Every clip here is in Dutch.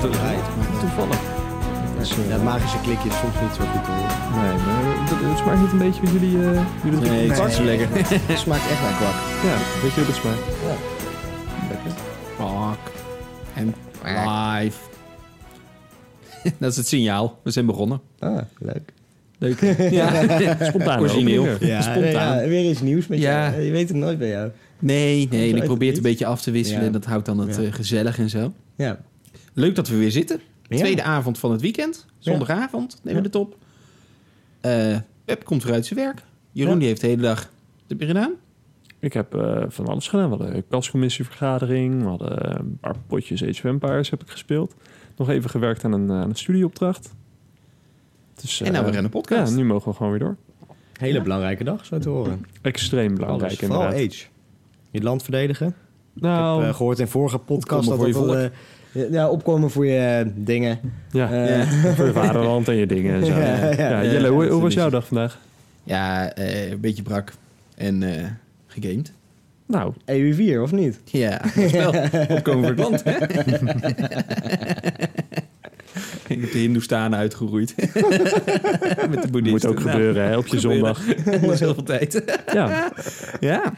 toevallig. Dus, eh, magische klikje is soms niet zo goed te horen. Nee, maar het, het smaakt niet een beetje wat jullie... eh jullie Nee, het is niet zo lekker. Het smaakt echt naar kwak. Ja, weet je hoe het smaakt? Ja. Lekker. Fuck. En live. Dat is het signaal. We zijn begonnen. Ah, leuk. Leuk. Ja, Spontaan Origineel. Ja, Spontaan. ja, weer iets nieuws met Ja. jou. Je weet het nooit bij jou. Nee, nee. Ik probeer het een beetje af te wisselen. Ja. En dat houdt dan het Ja. eh, gezellig en zo. Ja. Leuk dat we weer zitten. Ja. Tweede avond van het weekend. Zondagavond nemen we Ja. het op. Eh Pep komt weer uit zijn werk. Jeroen Ja. die heeft de hele dag... Wat heb je gedaan? Ik heb eh, van alles gedaan. We hadden een kascommissievergadering. We hadden eh, een paar potjes Age of Empires heb ik gespeeld. Nog even gewerkt aan een, eh, aan een studieopdracht. Dus, En nou eh, weer aan de podcast. Ja, nu mogen we gewoon weer door. Hele belangrijke dag, zo te horen. Extreem belangrijk Alles, vooral inderdaad. Age. Je land verdedigen. Ik Nou, heb eh, gehoord in vorige podcast dat eh, ja, opkomen voor je eh, dingen. ja, Eh, voor je vaderland en je dingen en zo. Ja, Ja, ja, Jelle, ja, hoe, hoe was jouw dag vandaag? Ja, eh, een beetje brak. En eh gegamed. Nou, EU4, of niet? Ja, wel opkomen voor het land. Hè? Ik heb de Hindoestanen uitgeroeid. Met de boeddhisten. moet ook Nou, gebeuren hè, op je gebeuren. zondag. Dat is heel veel tijd. Ja, ja.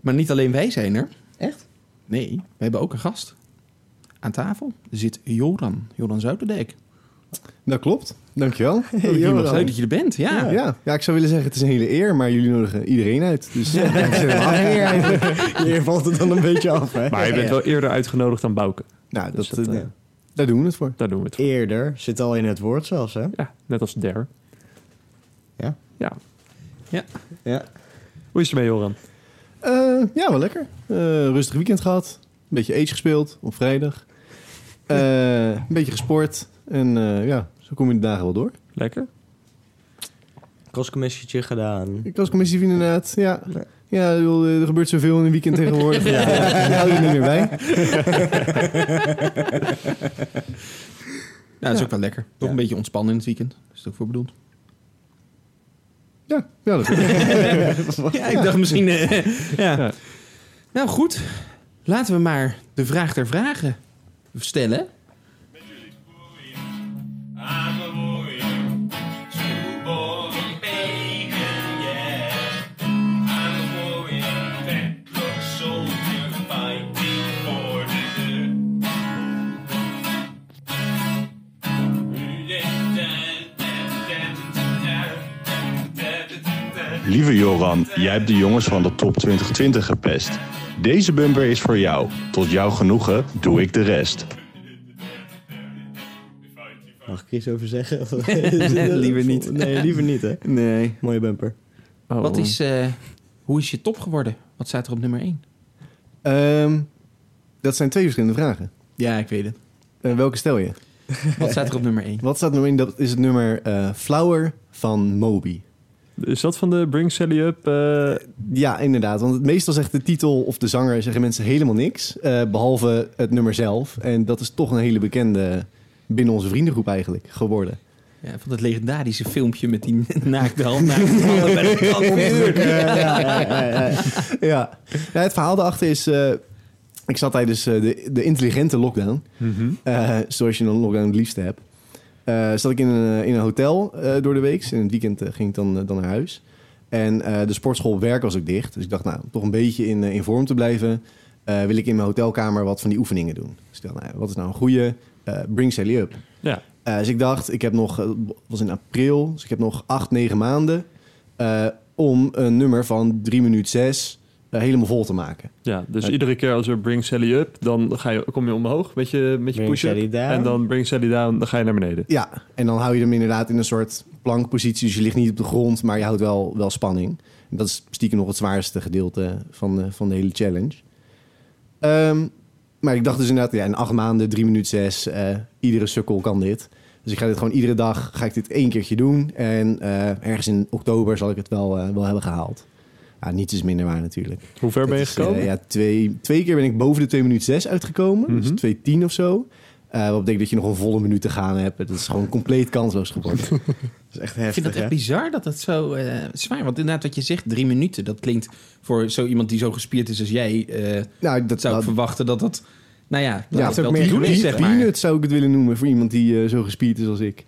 Maar niet alleen wij zijn er. Echt? Nee, we hebben ook een gast. Aan tafel zit Joran. Joran Zouterdijk. Dat klopt. Dankjewel. Hier Joran. Leuk dat je er bent. Ja. Ja. Ja. ik zou willen zeggen, het is een hele eer, maar jullie nodigen iedereen uit. Dus ja, eer. Hier valt het dan een beetje af, hè? maar je bent wel eerder uitgenodigd dan Bouke. Nou, Dus dat, dat, eh, eh, daar doen we het voor. Daar doen we het voor. Eerder zit al in het woord zelfs, hè? Ja, net als Der. Ja. Ja. Ja. Hoe is het ermee, Joran? Eh, ja, wel lekker. Eh, rustig weekend gehad. Een beetje Age gespeeld op vrijdag. Eh, een beetje gesport. En eh, ja, zo kom je de dagen wel door. Lekker? Kostcommissietje gedaan. Ik inderdaad. Ja, ja bedoel, er gebeurt zoveel in een weekend tegenwoordig. ja, ja, die hou je er niet meer bij. Nou, dat is ook wel lekker. Toch een beetje ontspannen in het weekend. Is het ook voor bedoeld? Ja, ja dat Ja, ik dacht misschien... eh, ja. Ja. Nou goed, laten we maar de vraag der vragen stellen. Lieve Joran, jij hebt de jongens van de top 2020 gepest. Deze bumper is voor jou. Tot jouw genoegen doe ik de rest. Mag ik iets over zeggen? Liever niet. Nee, liever niet, hè? Nee. Mooie bumper. Oh, Wat is, eh, hoe is je top geworden? Wat staat er op nummer 1? Ehm, dat zijn twee verschillende vragen. Ja, ik weet het. Eh, welke stel je? Wat staat er op nummer 1? Wat staat nummer in? Dat is het nummer eh, Flower van Moby. Is dat van de Bring Sally Up? eh, Ja, inderdaad. Want meestal zegt de titel of de zanger zeggen mensen helemaal niks. eh, behalve het nummer zelf. En dat is toch een hele bekende binnen onze vriendengroep eigenlijk geworden. Ja, van dat legendarische filmpje met die naakte hand ja, ja, ja, ja. ja. Ja, het verhaal daarachter is... eh, ik zat tijdens de, de intelligente lockdown. eh, zoals je een lockdown het liefste hebt. Eh, zat ik in een, in een hotel eh, door de week. In het weekend eh, ging ik dan, eh, dan naar huis. En eh, de sportschool werk was ook dicht. Dus ik dacht, nou, om toch een beetje in, eh, in vorm te blijven... eh, wil ik in mijn hotelkamer wat van die oefeningen doen. Dus ik dacht, nou, wat is nou een goede? Eh, bring Sally up. ja, Eh, dus ik dacht, ik heb nog, het was in april, dus ik heb nog acht, negen maanden eh, om een nummer van 3 minuten 6 helemaal vol te maken. ja, dus iedere keer als we Bring Sally Up, dan ga je, kom je omhoog met je, met je push-up. Down. En dan Bring Sally Down, dan ga je naar beneden. Ja, en dan hou je hem inderdaad in een soort plankpositie. Dus je ligt niet op de grond, maar je houdt wel, wel spanning. En dat is stiekem nog het zwaarste gedeelte van de, van de hele challenge. Ehm, maar ik dacht dus inderdaad, ja, in acht maanden, 3 minuten 6, iedere sukkel kan dit. Dus ik ga dit gewoon iedere dag, ga ik dit één keertje doen. En eh, ergens in oktober zal ik het wel, eh, wel hebben gehaald. Ja, niets is minder waar natuurlijk. Hoe ver ben je Dat is, eh, gekomen? ja, twee, twee keer ben ik boven de 2 minuten 6 uitgekomen. Mhm. Dus 2.10 of zo. Eh wat betekent dat je nog een volle minuut te gaan hebt. Dat is gewoon compleet kansloos geworden. is echt Ik vind heftig, dat echt bizar dat het zo eh, zwaar... Want inderdaad, wat je zegt, drie minuten... dat klinkt voor zo iemand die zo gespierd is als jij... eh, Nou, dat zou ik dat- verwachten dat dat... Nou ja, dat Ja, het het wel ook te meer doen is, zeg maar. Zou ik het willen noemen voor iemand die eh, zo gespierd is als ik.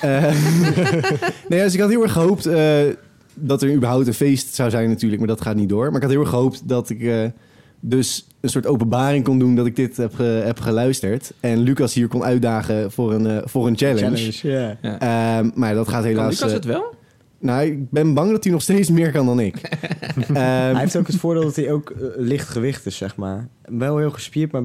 Nee, dus ik had heel erg gehoopt eh, dat er überhaupt een feest zou zijn natuurlijk, maar dat gaat niet door. Maar ik had heel erg gehoopt dat ik eh, dus een soort openbaring kon doen dat ik dit heb, ge- heb geluisterd. En Lucas hier kon uitdagen voor een, eh, voor een challenge. ja. Ja. Ehm, maar dat gaat Kan helaas... Lucas eh, het wel? nou, ik ben bang dat hij nog steeds meer kan dan ik. Ehm, Hij heeft ook het voordeel dat hij ook licht gewicht is, zeg maar. Wel heel gespierd, maar...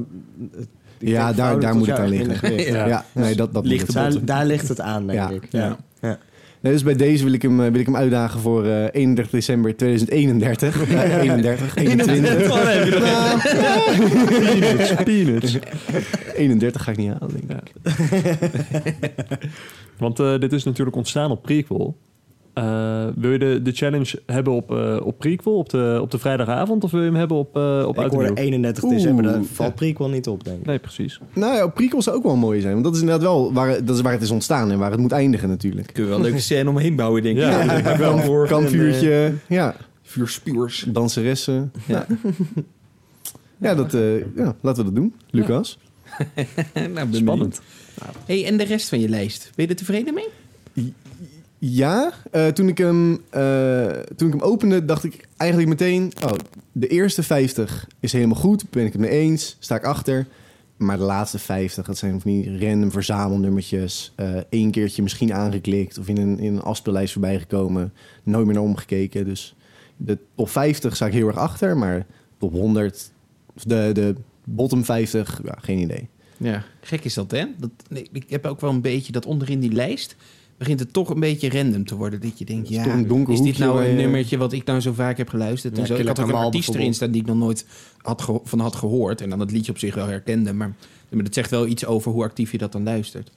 ik Ja, daar- daar moet het aan liggen. ja, nee, dat, dat het. Daar, daar ligt het aan, denk Ja. ik. Ja. Ja. Nee, dus bij deze wil ik hem, eh, wil ik hem uitdagen voor eh 31 december 2031. Ja, 31, 21. Peanuts, peanuts. 31 ga ik niet halen, denk ik. Want eh, dit is natuurlijk ontstaan op prequel. Eh, wil je de, de challenge hebben op, eh, op prequel, op de, op de vrijdagavond, of wil je hem hebben op, eh op Ik hoorde Nieuw? 31 Oeh. december, daar Ja. valt prequel niet op, denk ik. Nee, precies. Nou ja, prequel zou ook wel mooi zijn. Want dat is inderdaad wel waar, dat is waar het is ontstaan en waar het moet eindigen natuurlijk. Kun je wel een leuke scène omheen bouwen, denk ik. Ja, Ja, ja. Kampvuurtje, ja, Vuurspuurs. danseressen. Ja. Ja, dat, eh, ja, laten we dat doen. Lucas? nou, Spannend. Hey, en de rest van je lijst, ben je er tevreden mee? Ja, eh, toen, ik hem, eh, toen ik hem opende, dacht ik eigenlijk meteen... Oh, de eerste 50 is helemaal goed, ben ik het mee eens, sta ik achter. Maar de laatste 50, dat zijn van die random verzamelnummertjes. Eén keertje misschien aangeklikt of in een, in een afspeellijst voorbij gekomen. Nooit meer naar omgekeken. Dus de top 50 sta ik heel erg achter, maar top 100, of de, de bottom 50, ja, geen idee. Ja, gek is dat, hè? Dat, ik heb ook wel een beetje dat onderin die lijst... begint het toch een beetje random te worden. Dat je denkt, ja, donker is dit nou een je- nummertje wat ik nou zo vaak heb geluisterd? Ja, en zo. Ik had ook een artiest erin staan die ik nog nooit had van had gehoord. En dan het liedje op zich wel herkende. Maar, maar dat zegt wel iets over hoe actief je dat dan luistert.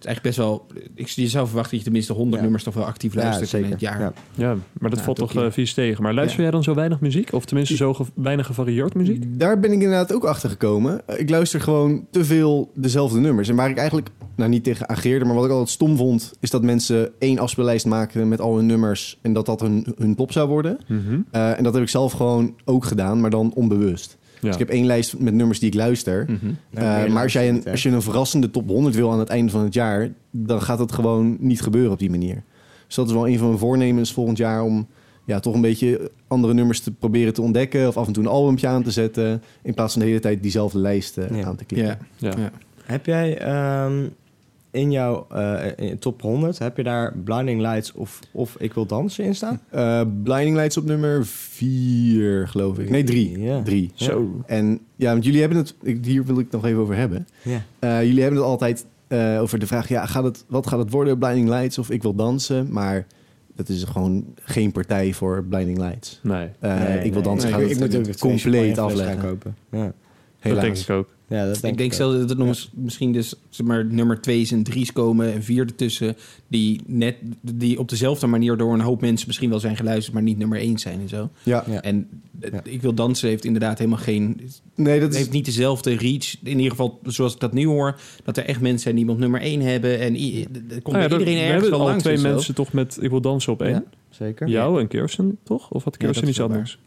Het is eigenlijk best wel... Ik, je zou verwachten dat je tenminste 100 Ja. nummers toch wel actief Ja, luistert in zeker. het jaar. Ja. Ja, maar dat Ja, valt toch, ja. eh, vies tegen. Maar luister Ja. jij dan zo weinig muziek? Of tenminste zo ge- weinig gevarieerd muziek? Daar ben ik inderdaad ook achter gekomen. Ik luister gewoon te veel dezelfde nummers. En waar ik eigenlijk, nou niet tegen ageerde, maar wat ik altijd stom vond, is dat mensen één afspeellijst maken met al hun nummers en dat dat hun, hun top zou worden. Mhm. Eh, en dat heb ik zelf gewoon ook gedaan, maar dan onbewust. Ja. Dus ik heb één lijst met nummers die ik luister. Mhm. Ja, Eh, maar als, jij een, als je een verrassende top 100 wil aan het einde van het jaar, dan gaat dat gewoon niet gebeuren op die manier. Dus dat is wel een van mijn voornemens volgend jaar om ja, toch een beetje andere nummers te proberen te ontdekken. Of af en toe een albumpje aan te zetten. In plaats van de hele tijd diezelfde lijst eh, Ja. aan te klikken. Ja. Ja. Ja. Heb jij ehm, in jouw eh, in top 100, heb je daar Blinding Lights of, of Ik Wil Dansen in staan? Eh, Blinding Lights op nummer 4, geloof ik. Nee, 3. Ja. 3. Zo. En ja, want jullie hebben het, ik- hier wil ik het nog even over hebben. Ja. Eh, jullie hebben het altijd eh, over de vraag, ja, gaat het, wat gaat het worden, Blinding Lights of Ik Wil Dansen? Maar dat is gewoon geen partij voor Blinding Lights. Nee, Eh, Nee, ik Wil. Dansen Nee, gaat ik, het ik moet ook twee compleet afleggen. gaan kopen. Ja, dat denk ik ook. Ja dat denk ik denk zelfs dat er nog eens- misschien dus zeg maar, nummer 2's en 3's komen en vier ertussen. Die net die op dezelfde manier door een hoop mensen misschien wel zijn geluisterd, maar niet nummer 1 zijn en zo. Ja, Ja. En Ja. ik wil dansen heeft inderdaad helemaal geen. nee, dat Het is... heeft niet dezelfde reach. In ieder geval, zoals ik dat nu hoor, dat er echt mensen zijn die iemand nummer 1 hebben. En er komt ja, bij dat- iedereen we ergens hebben wel al langs. twee mensen toch met Ik wil dansen op één. Ja? Zeker. Jou en Kirsten, toch? Of had Ja, Kirsten iets anders?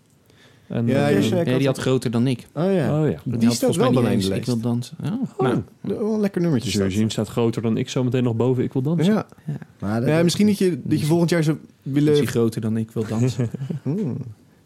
En, Ja, eh, Kirsten- Ja, die had groter dan ik. Oh ja. Oh ja. Die, had staat wel bij mij eens Ik wil dansen. Oh, nou, Wel een lekker nummertje. Dus is. Eugene staat groter dan ik, zometeen nog boven Ik wil dansen. Ja. Maar dat- ja, misschien dat je, dat je volgend jaar zou is die willen... groter dan ik wil dansen.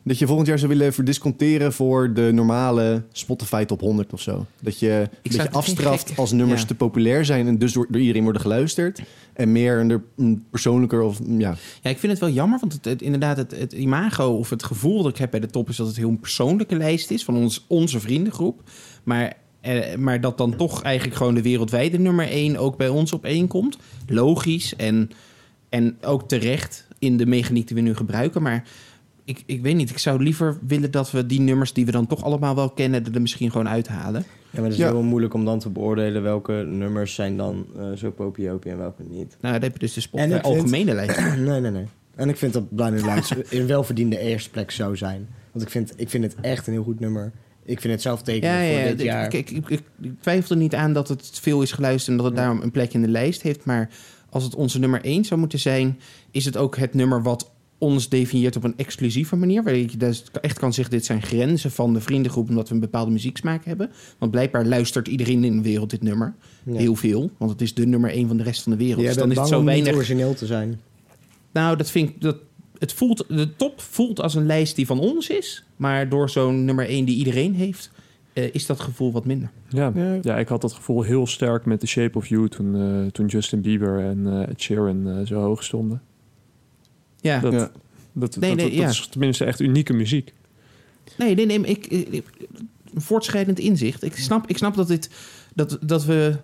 Dat je volgend jaar zou willen verdisconteren voor de normale Spotify top 100 of zo. Dat je beetje het afstraft als nummers ja. te populair zijn en dus door, door iedereen worden geluisterd. En meer een, een persoonlijker of mm, ja. Ja, ik vind het wel jammer, want het, het- inderdaad, het, het imago of het gevoel dat ik heb bij de top is dat het heel een persoonlijke lijst is van ons, onze vriendengroep. Maar, eh, maar dat dan toch eigenlijk gewoon de wereldwijde nummer 1 ook bij ons op één komt. Logisch en, en ook terecht in de mechaniek die we nu gebruiken. Maar ik, ik weet niet, ik zou liever willen dat we die nummers die we dan toch allemaal wel kennen, er misschien gewoon uithalen. Ja, maar het is Ja. heel moeilijk om dan te beoordelen welke nummers zijn dan eh, zo popiopie en welke niet. Nou, dan heb je dus de Spotify En vind- algemene lijst. nee, nee, nee. En ik vind dat Blinding Lights een welverdiende eerste plek zou zijn. Want ik vind, ik vind het echt een heel goed nummer. Ik vind het zelf tekenen Ja, voor ja, dit ik, jaar. ik, ik, ik, ik twijfel er niet aan dat het veel is geluisterd en dat het daarom een plek in de lijst heeft. Maar als het onze nummer 1 zou moeten zijn, is het ook het nummer wat ons definieert op een exclusieve manier. Waar je dus echt kan zeggen, dit zijn grenzen van de vriendengroep... omdat we een bepaalde muzieksmaak hebben. Want blijkbaar luistert iedereen in de wereld dit nummer. Ja. Heel veel, want het is de nummer 1 van de rest van de wereld. Jij dus dan is het zo weinig... origineel te zijn. Nou, dat vind ik... Dat, het voelt, de top voelt als een lijst die van ons is. Maar door zo'n nummer 1 die iedereen heeft... eh, is dat gevoel wat minder. Ja. Ja. ja, ik had dat gevoel heel sterk met The Shape of You toen, eh, toen Justin Bieber en eh Ed Sheeran eh, zo hoog stonden. Ja. Dat, Ja. dat, Nee, dat, nee, dat ja. is tenminste echt unieke muziek. Nee, nee, nee. Ik, ik, ik- een voortschrijdend inzicht. Ik snap, ik snap dat, dit, dat, dat, we,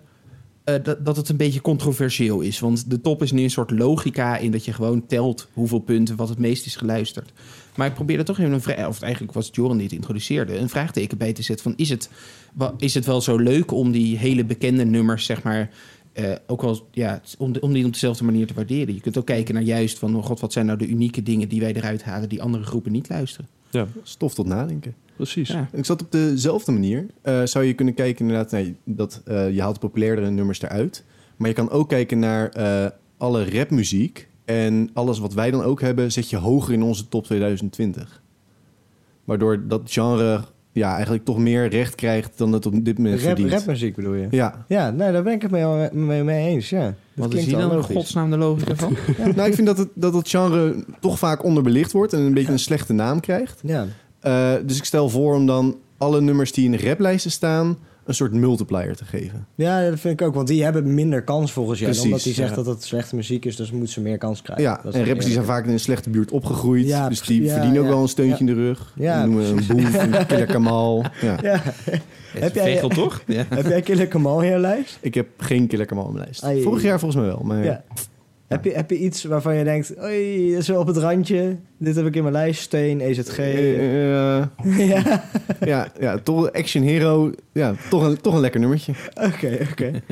eh, dat, dat het een beetje controversieel is. Want de top is nu een soort logica in dat je gewoon telt hoeveel punten wat het meest is geluisterd. Maar ik probeerde toch even een vraag, of eigenlijk was het Joran die het introduceerde, een vraagteken bij te zetten van is het, is het wel zo leuk om die hele bekende nummers, zeg maar, eh, ook wel, ja, om, de- om die op dezelfde manier te waarderen. Je kunt ook kijken naar juist van, oh god, wat zijn nou de unieke dingen die wij eruit halen die andere groepen niet luisteren. Ja, Stof tot nadenken. precies. Ja. Ik zat op dezelfde manier. eh, zou je kunnen kijken inderdaad, nee, dat, eh, je haalt populairdere nummers eruit. Maar je kan ook kijken naar eh, alle rapmuziek. En alles wat wij dan ook hebben, zet je hoger in onze top 2020. Waardoor dat genre ja, eigenlijk toch meer recht krijgt dan het op dit moment Rap, verdient. rapmuziek bedoel je? Ja, Ja, nee, daar ben ik het mee, mee, mee eens, ja. Dat Wat is hier dan logisch. godsnaam de logica van? nou, ik vind dat het, dat het genre toch vaak onderbelicht wordt en een beetje een slechte naam krijgt. Ja, Eh, dus ik stel voor om dan alle nummers die in de raplijsten staan, een soort multiplier te geven. ja, dat vind ik ook, want die hebben minder kans volgens jou. Precies, omdat die zegt ja. dat het slechte muziek is, dus moeten ze meer kans krijgen. Ja, en rappers die zijn vaak in een slechte buurt opgegroeid. Ja, dus die ja, verdienen ook wel een steuntje ja. in de rug. Ja, noemen we een boef, een killer Kamal. Ja. Ja. Heb jij- Vegel, toch? Ja. Heb jij Killer Kamal in je lijst? Ik heb geen killer Kamal op mijn lijst. Ai. Vorig jaar volgens mij wel. Maar Ja. Heb je, heb je iets waarvan je denkt, oei, dat is wel op het randje. Dit heb ik in mijn lijst, Steen, EZG. Eh, eh, ja, ja, ja, toch Action Hero. Ja, toch een, toch een lekker nummertje. oké, oké.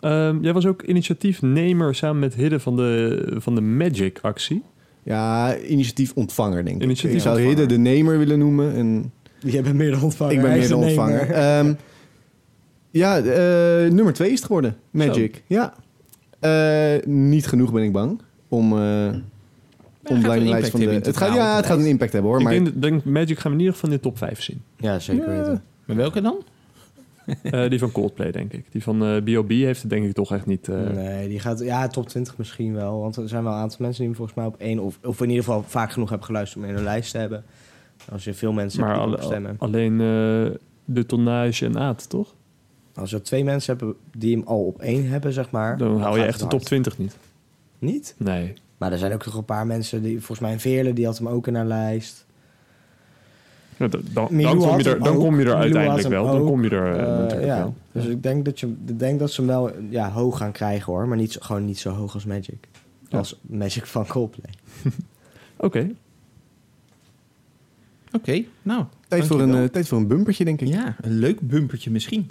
Ehm, jij was ook initiatiefnemer samen met Hidde van de, van de Magic-actie. Ja, initiatief-ontvanger denk ik. Initiatief ik zou ontvanger. Hidde de nemer willen noemen. En Jij bent meer de ontvanger. ik ben meer de ontvanger. Ehm, ja, eh, nummer twee is het geworden. Magic. Ja. Eh, niet genoeg ben ik bang om... eh om gaat blij een lijst van de. Het gaat, ja, het gaat een impact hebben hoor. ik Maar denk, denk Magic gaan we in ieder geval in de top 5 zien. Ja, zeker Ja. weten. Maar welke dan? Eh, die van Coldplay, denk ik. Die van eh B.O.B. heeft het denk ik toch echt niet... eh, Nee, die gaat... Ja, top 20 misschien wel. Want er zijn wel een aantal mensen die hem volgens mij op één... Of, of in ieder geval vaak genoeg hebben geluisterd om in hun lijst te hebben. Als je veel mensen maar hebt die stemmen. alleen eh, de tonnage en Aad, toch? Als je twee mensen hebt die hem al op één hebben, zeg maar... Dan hou je echt de top 20 niet. Niet? Nee. Maar er zijn ook nog een paar mensen die... Volgens mij een Veerle, die had hem ook in haar lijst. Ja, dan, dan, kom je er, dan ook. kom je er uiteindelijk wel. Dan kom je er eh, Eh, natuurlijk ja. wel. Dus ik denk dat, je, ik denk dat ze hem wel ja, hoog gaan krijgen, hoor. Maar niet, zo- gewoon niet zo hoog als Magic. Ja. Als Magic van Coldplay. Oké. Oké, nou. tijd, voor een, eh, tijd voor een bumpertje, denk ik. Ja, een leuk bumpertje misschien.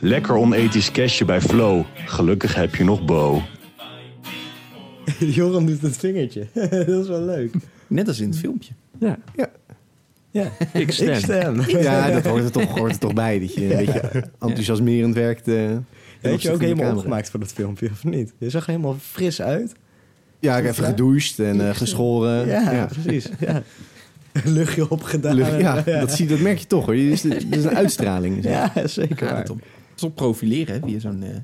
Lekker onethisch cashje bij Flow. Gelukkig heb je nog Bo. Joran doet het vingertje. dat is wel leuk. Net als in het filmpje. Ja, Ja, ik stem. ik stem. Ja, dat hoort er toch, hoort er toch bij. Dat je een beetje enthousiasmerend werkt. eh, ten Heb je ook helemaal camera. opgemaakt voor dat filmpje, of niet? Je zag er helemaal fris uit. Ja, ik heb even gedoucht en eh, geschoren. Ja, precies. Ja. Luchtje opgedaan. Lucht- ja, Dat, zie, dat merk je toch hoor. Je is, dat is een uitstraling. Ja, zeker waar. Is op profileren hè, via zo'n eh,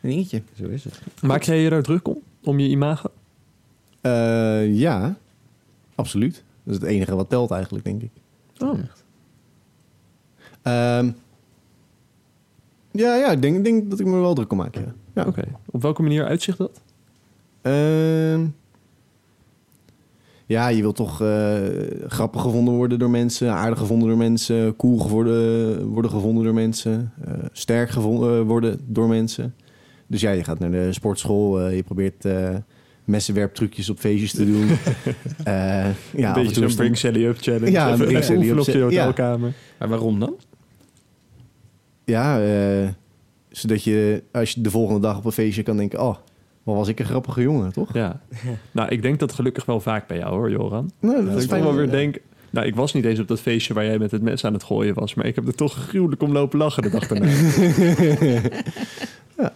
dingetje. Zo is het. Maak jij je daar druk om? Om je imago? Eh, ja, absoluut. Dat is het enige wat telt eigenlijk, denk ik. Oh. Ehm, ja, ja, ik denk, denk dat ik me wel druk om maak. Ja. Ja. Oké. Op welke manier uitzicht dat? Ehm, ja, je wilt toch eh, grappig gevonden worden door mensen, aardig gevonden door mensen, cool geworden, worden gevonden door mensen, eh, sterk gevonden worden door mensen. Dus ja, je gaat naar de sportschool, eh, je probeert eh messenwerptrucjes op feestjes te doen. Eh, ja, af een en beetje toe zo'n Bring Sally Up challenge. Ja, een Bring Sally Up op je ja. hotelkamer. Maar waarom dan? Ja, eh, zodat je als je de volgende dag op een feestje kan denken, oh, wat was ik een grappige jongen, toch? Ja. Nou, ik denk dat gelukkig wel vaak bij jou hoor, Joran. Nou, Dat dat ik is toch fijn. wel weer denk... Nou, ik was niet eens op dat feestje waar jij met het mes aan het gooien was. Maar ik heb er toch gruwelijk om lopen lachen de dag daarna.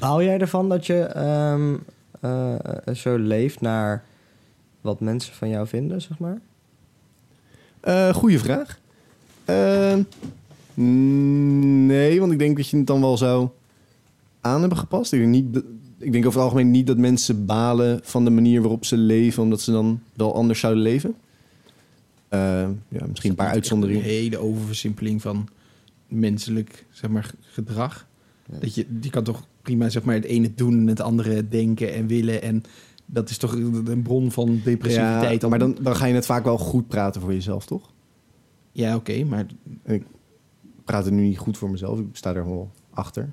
Baal jij ervan dat je ehm, eh, zo leeft naar wat mensen van jou vinden, zeg maar? Eh goeie vraag. Eh, nee, want ik denk dat je het dan wel zou aan hebben gepast. Ik denk, niet, ik denk over het algemeen niet dat mensen balen van de manier waarop ze leven, omdat ze dan wel anders zouden leven. Eh, ja, misschien een paar Een uitzonderingen. hele overversimpeling van menselijk zeg maar, gedrag. Ja. Dat je, die kan toch prima zeg maar, het ene doen en het andere denken en willen. En dat is toch een bron van depressiviteit. Ja, maar dan, dan ga je het vaak wel goed praten voor jezelf, toch? Ja, oké, maar Ik praat het nu niet goed voor mezelf, ik sta er wel achter.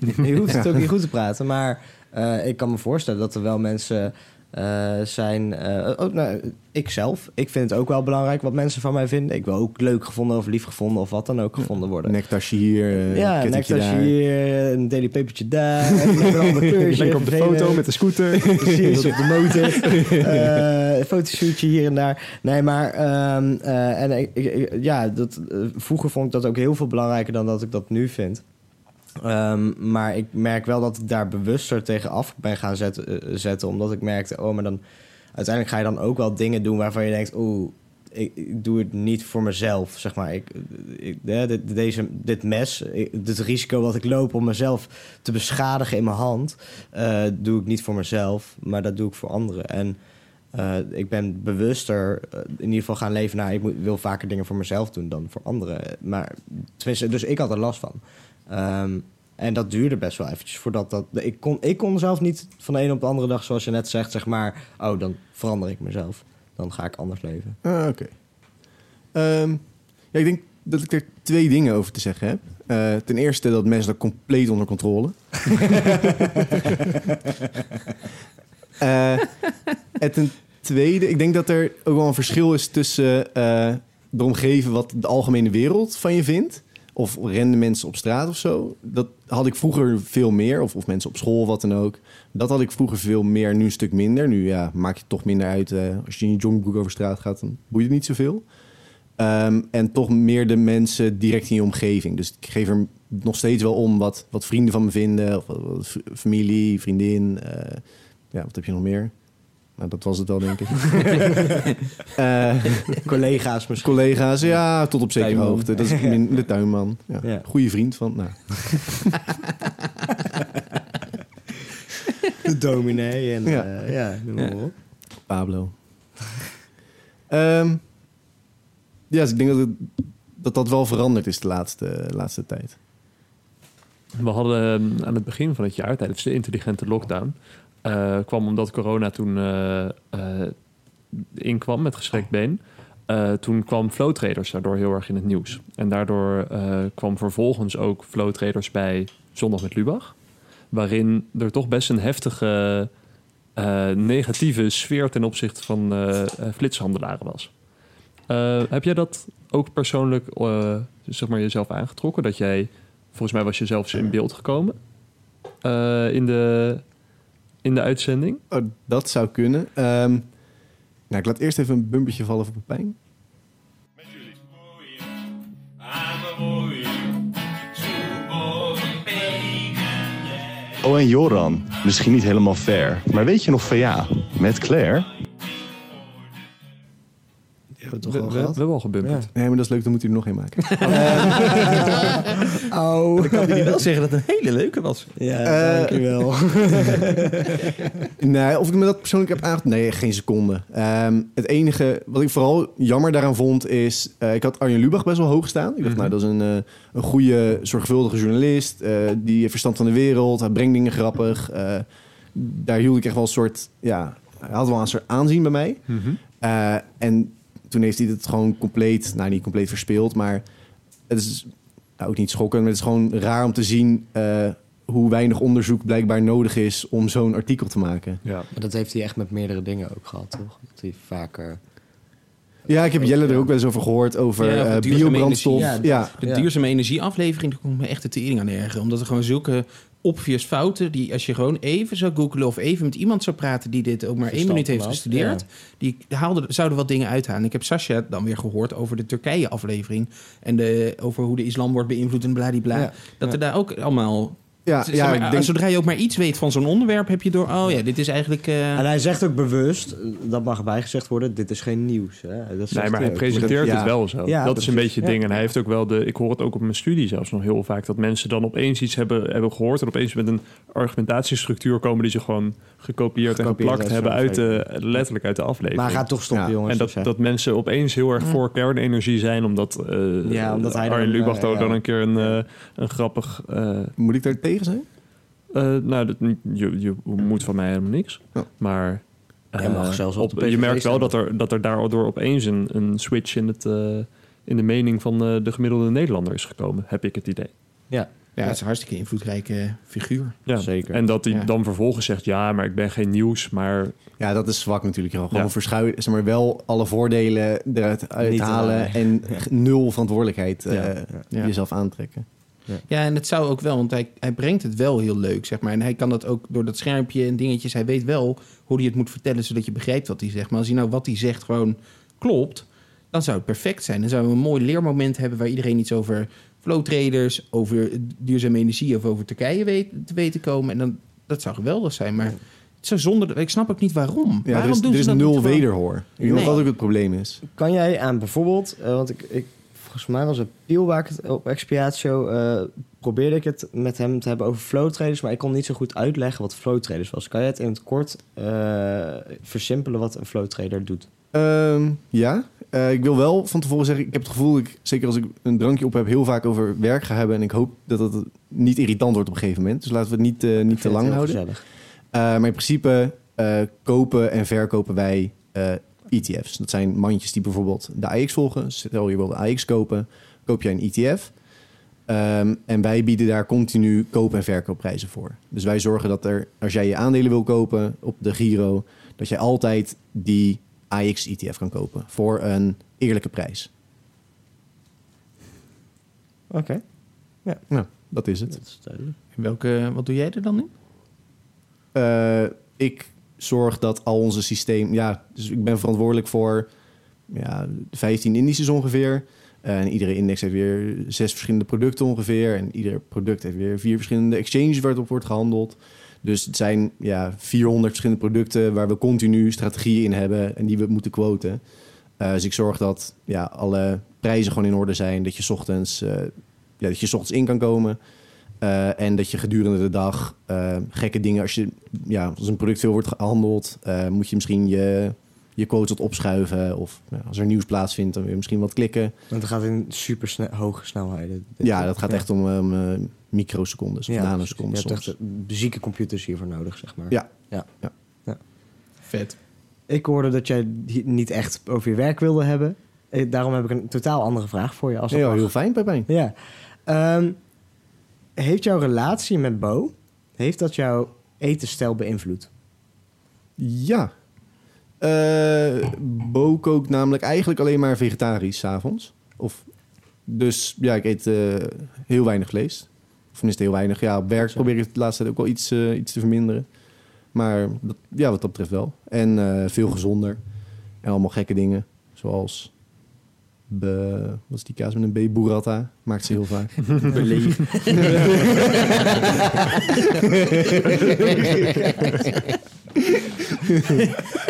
Je hoeft het ook niet goed te praten, maar eh, ik kan me voorstellen dat er wel mensen eh, zijn. ook, nou, ik zelf, ik vind het ook wel belangrijk wat mensen van mij vinden. Ik wil ook leuk gevonden of lief gevonden of wat dan ook gevonden worden. Nektasje hier, eh ja, nektasje hier, een daily daar, een ander kleurtje. Lekker op de foto met de scooter. Precies, op de motor. Een fotoshootje hier en daar. Nee, maar ehm, eh, en ik, ik- ik- ja, dat, vroeger vond ik dat ook heel veel belangrijker dan dat ik dat nu vind. Ehm, maar ik merk wel dat ik daar bewuster tegen af ben gaan zetten, eh, zetten. Omdat ik merkte, oh, maar dan uiteindelijk ga je dan ook wel dingen doen waarvan je denkt, oeh, ik, doe het niet voor mezelf, zeg maar. Ik, eh, dit, deze, dit mes, dit risico wat ik loop om mezelf te beschadigen in mijn hand, eh, doe ik niet voor mezelf, maar dat doe ik voor anderen. En ik ben bewuster in ieder geval gaan leven naar, ik wil vaker dingen voor mezelf doen dan voor anderen. Maar dus ik had er last van. Ehm, en dat duurde best wel eventjes voordat dat. Ik kon, ik kon zelf niet van de ene op de andere dag, zoals je net zegt, zeg maar. Oh, dan verander ik mezelf. Dan ga ik anders leven. Ah, oké. Ehm, ja, ik denk dat ik er twee dingen over te zeggen heb. Eh, ten eerste dat mensen dat compleet onder controle. Eh, en ten tweede, ik denk dat er ook wel een verschil is tussen eh de omgeving wat de algemene wereld van je vindt. Of rende mensen op straat of zo. Dat had ik vroeger veel meer. Of, of mensen op school, wat dan ook. Dat had ik vroeger veel meer, nu een stuk minder. Nu ja, maakt het toch minder uit. eh, als je in je joggingbroek over straat gaat, dan boeit het niet zoveel. Ehm, en toch meer de mensen direct in je omgeving. Dus ik geef er nog steeds wel om wat, wat vrienden van me vinden. Of familie, vriendin. eh, ja, wat heb je nog meer? Nou, dat was het wel, denk ik. Eh, Collega's misschien. collega's, ja, tot op zekere Tuinman. hoogte. Dat is min- de tuinman. Ja. Ja. Goede vriend van. Nou, De dominee en Ja. ja, ja noem maar op. Pablo. Ehm, ja, dus ik denk dat, het, dat dat wel veranderd is de laatste, laatste tijd. We hadden eh, aan het begin van het jaar, tijdens de intelligente lockdown, eh, kwam omdat corona toen eh, eh, inkwam met gestrekt been. eh, toen kwam Flow Traders daardoor heel erg in het nieuws. En daardoor kwam vervolgens ook Flow Traders bij Zondag met Lubach. Waarin er toch best een heftige negatieve sfeer ten opzichte van flitshandelaren was. Heb jij dat ook persoonlijk zeg maar jezelf aangetrokken? Dat jij Volgens mij was je zelfs in beeld gekomen eh, in, de, in de uitzending. Oh, dat zou kunnen. Ehm, nou, ik laat eerst even een bumpertje vallen voor Pepijn. Met jullie. Oh, en Joran, misschien niet helemaal fair, maar weet je nog van ja, met Claire? Hebben toch we, al we gehad? hebben al gebumperd. Nee, maar dat is leuk, dan moet u er nog een maken. Oh. Dan kan jullie wel zeggen dat het een hele leuke was. Ja, Eh, dankjewel. Nee, of ik me dat persoonlijk heb aangetrokken? Nee, geen seconde. Ehm, het enige wat ik vooral jammer daaraan vond is... eh, ik had Arjen Lubach best wel hoog staan. Ik dacht, nou, dat is een, eh, een goede, zorgvuldige journalist. eh, die heeft verstand van de wereld. Hij brengt dingen grappig. Eh, daar hield ik echt wel een soort... Ja, hij had wel een soort aanzien bij mij. Eh, en toen heeft hij het gewoon compleet... Nou, niet compleet verspeeld, maar... Het is nou, ook niet schokkend, maar het is gewoon raar om te zien... eh, hoe weinig onderzoek blijkbaar nodig is om zo'n artikel te maken. Ja. Maar dat heeft hij echt met meerdere dingen ook gehad, toch? Dat hij vaker... Ja, ik heb Jelle er ook wel eens over gehoord, over Ja, over eh, duurzame biobrandstof. energie. Ja, De duurzame energieaflevering, daar komt me echt de tering aan erger. Omdat er gewoon zulke obvious fouten die als je gewoon even zou googlen of even met iemand zou praten die dit ook maar één minuut heeft gestudeerd, die haalde, zouden wat dingen uithalen. Ik heb Sascha dan weer gehoord over de Turkije-aflevering en de, over hoe de islam wordt beïnvloed en bladibla. Ja. Dat Ja. er daar ook allemaal... Ja, ja, maar, ik denk, Zodra je ook maar iets weet van zo'n onderwerp, heb je door... Oh ja, dit is eigenlijk... eh, En hij zegt ook bewust, dat mag erbij gezegd worden, dit is geen nieuws. Hè? Dat Nee, maar hij ook. presenteert het wel zo. Ja, dat is een beetje het ding. Ja. En hij heeft ook wel de... Ik hoor het ook op mijn studie zelfs nog heel vaak... dat mensen dan opeens iets hebben, hebben gehoord... en opeens met een argumentatiestructuur komen... die ze gewoon gekopieerd en geplakt hebben... uit de, letterlijk uit de aflevering. Maar hij gaat toch stoppen, Ja. jongens. en dat, dat mensen opeens heel erg voor kernenergie zijn... omdat, eh Ja, omdat hij dan, Arjen Lubach eh, dan ja. een keer een, eh, een grappig... eh, moet ik daar tegen zijn? eh, nou, dat, je, je moet van mij helemaal niks. Ja. Maar mag eh, zelfs op de je merkt wel dat er, dat er daardoor opeens een, een switch in, het, eh, in de mening van eh, de gemiddelde Nederlander is gekomen, heb ik het idee. Ja, ja, het is een hartstikke invloedrijke figuur. Ja. zeker. En dat hij Ja. dan vervolgens zegt, ja, maar ik ben geen nieuws, maar Ja, dat is zwak natuurlijk. Gewoon Ja. verschuiven, zeg maar wel alle voordelen eruit uithalen halen. en nul verantwoordelijkheid eh, jezelf aantrekken. Ja, en het zou ook wel, want hij, hij brengt het wel heel leuk, zeg maar. En hij kan dat ook door dat schermpje en dingetjes. Hij weet wel hoe hij het moet vertellen, zodat je begrijpt wat hij zegt. Maar als hij nou wat hij zegt gewoon klopt, dan zou het perfect zijn. Dan zouden we een mooi leermoment hebben waar iedereen iets over flow traders, over duurzame energie of over Turkije weet, te weten komen. En dan, dat zou geweldig zijn. Maar zo zonde. Ik snap ook niet waarom. Ja, waarom er is, doen er ze is dat nul wederhoor. Ik denk Nee. dat dat ook het probleem is. Kan jij aan bijvoorbeeld, eh, want ik, ik, volgens mij was het Piel waar ik het op Expiatio eh probeerde ik het met hem te hebben over flow traders, maar ik kon niet zo goed uitleggen wat flow traders was. Kan je het in het kort eh, versimpelen wat een flow trader doet? Ehm, ja, Eh, ik wil wel van tevoren zeggen, ik heb het gevoel, ik, zeker als ik een drankje op heb, heel vaak over werk ga hebben. En ik hoop dat het niet irritant wordt op een gegeven moment. Dus laten we het niet, niet te lang houden. Maar in principe kopen en verkopen wij ETF's. Dat zijn mandjes die bijvoorbeeld de AX volgen. Stel je wil de AX kopen, koop jij een ETF. Ehm, en wij bieden daar continu koop- en verkoopprijzen voor. Dus wij zorgen dat er, als jij je aandelen wil kopen op de Giro, dat jij altijd die AX-ETF kan kopen voor een eerlijke prijs. Oké, Nou, dat is het. dat is duidelijk. En Welke, wat doe jij er dan in? Eh, ik zorg dat al onze systeem... Ja, dus ik ben verantwoordelijk voor ja, 15 indices ongeveer. En iedere index heeft weer zes verschillende producten ongeveer. En ieder product heeft weer vier verschillende exchanges waar het op wordt gehandeld. Dus het zijn ja, 400 verschillende producten waar we continu strategieën in hebben en die we moeten quoten. Eh, dus ik zorg dat ja, alle prijzen gewoon in orde zijn. Dat je ochtends, eh, ja, dat je ochtends in kan komen. Eh, en dat je gedurende de dag eh, gekke dingen, als, je, ja, als een product veel wordt gehandeld, eh, moet je misschien je, je quotes wat opschuiven. Of ja, als er nieuws plaatsvindt, dan weer misschien wat klikken. Want het gaat in super sne- hoge snelheden. Ja, dat gaat Ja. echt om um, microsecondes of Ja, nanosecondes Je hebt soms. echt zieke computers hiervoor nodig, zeg maar. Ja. Vet. Ik hoorde dat jij niet echt over je werk wilde hebben. Daarom heb ik een totaal andere vraag voor je. Als dat Ja, heel fijn, Pepijn. Ja. Ehm, heeft jouw relatie met Bo, heeft dat jouw etensstijl beïnvloed? Ja. Eh Bo kookt namelijk eigenlijk alleen maar vegetarisch 's avonds. Of Dus ja, ik eet eh, heel weinig vlees. Of tenminste heel weinig. Ja, op werk probeer ik het de laatste tijd ook wel iets, eh, iets te verminderen. Maar dat, ja, wat dat betreft wel. En veel gezonder. En allemaal gekke dingen. Zoals... Be, wat is die kaas met een B? Burrata. Maakt ze heel vaak.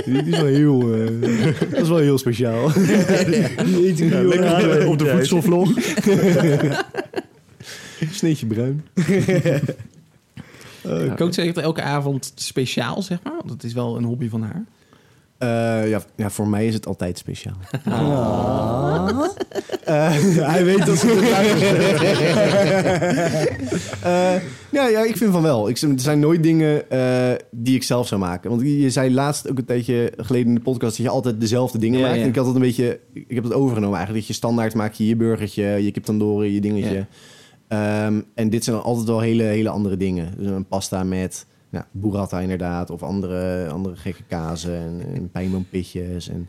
Die is wel heel, eh, dat is wel heel speciaal. Die eet ik heel graag op de voedselvlog. Sneetje bruin. Uh, Kookt ze echt elke avond speciaal, zeg maar? Want dat is wel een hobby van haar. Eh, ja, ja, voor mij is het altijd speciaal. hij weet dat ze Eh, ja, ja, ik vind van wel. Ik, er zijn nooit dingen eh, die ik zelf zou maken. Want je zei laatst ook een tijdje geleden in de podcast... dat je altijd dezelfde dingen Ja, maakt. ja. En ik had het een beetje... Ik heb het overgenomen eigenlijk. Dat je standaard maak je je burgertje, je kip tandoori, je dingetje. Ehm, en dit zijn dan altijd wel hele, hele andere dingen. Dus een pasta met nou, burrata inderdaad. Of andere, andere gekke kazen en, en pijnboompitjes. En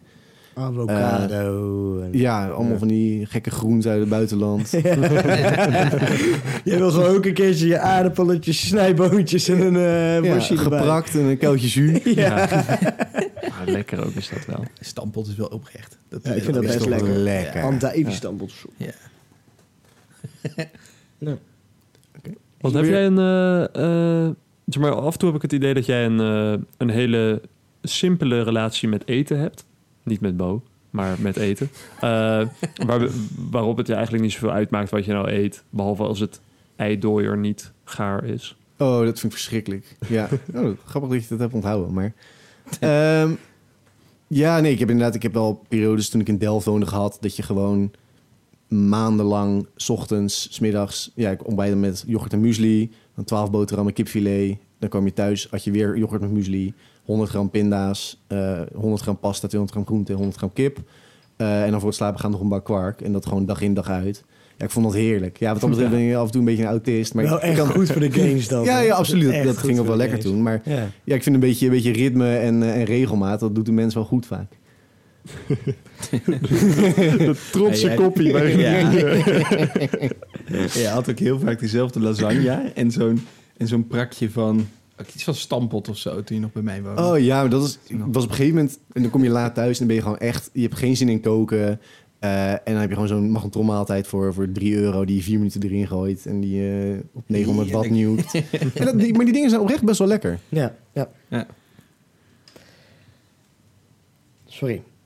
Avocado. en- Ja, allemaal van die gekke groenten uit het buitenland. Jij wil gewoon ook een keertje je aardappelletjes, snijboontjes en een eh ja, geprakt en een kuiltje zuur. Ja. Lekker ook is dat wel. Stampot is wel oprecht. Dat, Ja, ik vind dat best lekker. lekker. Andijvie-stampotsoep. Ja. Want heb jij een... eh, eh, zeg maar, af en toe heb ik het idee dat jij een, eh, een hele simpele relatie met eten hebt. Niet met Bo, maar met eten. Eh, waar, waarop het je eigenlijk niet zoveel uitmaakt wat je nou eet. Behalve als het eidooier niet gaar is. Oh, dat vind ik verschrikkelijk. Ja, oh, grappig dat je dat hebt onthouden. Maar Ehm, ja, nee, ik heb inderdaad, ik heb wel periodes toen ik in Delft woonde gehad dat je gewoon maandenlang, 's ochtends, 's middags, ja, ik ontbijtte met yoghurt en muesli, dan 12 boterhammen kipfilet, dan kwam je thuis, had je weer yoghurt met muesli, 100 gram pinda's, eh 100 gram pasta, 200 gram groente, 100 gram kip. Eh, en dan voor het slapen gaan nog een bak kwark. En dat gewoon dag in dag uit. Ja, ik vond dat heerlijk. Ja, wat dat betreft ben je af en toe een beetje een autist. Maar Wel echt kan... goed voor de games dan. Ja, ja, absoluut. Dat, Echt dat goed ging ook wel lekker games. toen. Maar Ja. ja, ik vind een beetje, een beetje ritme en, eh, en regelmaat. Dat doet de mens wel goed vaak. Trotse Ja, jij- koppie. bij- Ja. Je had ook heel vaak dezelfde lasagne en zo'n en zo'n prakje van iets van stampot of zo toen je nog bij mij woonde. Oh ja, maar dat is, was op een gegeven moment... En dan kom je laat thuis en dan ben je gewoon echt... Je hebt geen zin in koken. Eh, en dan heb je gewoon zo'n magnetronmaaltijd voor, voor 3 euro... die je vier minuten erin gooit. En die je op 900 watt en dat, die, maar die dingen zijn oprecht best wel lekker. Ja, ja. Ja. Sorry,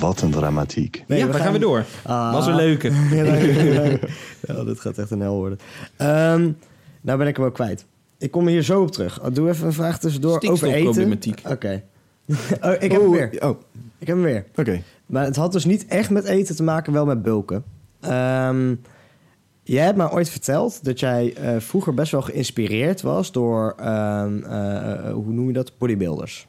Wat een dramatiek. Nee, ja, we dan gaan gaan- we door. Ah. Was een leuke. Ja, leuk. Ja, dit gaat echt een hel worden. Ehm, nou ben ik hem ook kwijt. Ik kom hier zo op terug. Doe even een vraag tussendoor over eten. Stikstofproblematiek. Oké. oh, ik heb hem weer. Oh, Ik heb hem weer. oké. Maar het had dus niet echt met eten te maken, wel met bulken. Ehm, jij hebt mij ooit verteld dat jij eh, vroeger best wel geïnspireerd was door, ehm, eh, eh, hoe noem je dat, bodybuilders.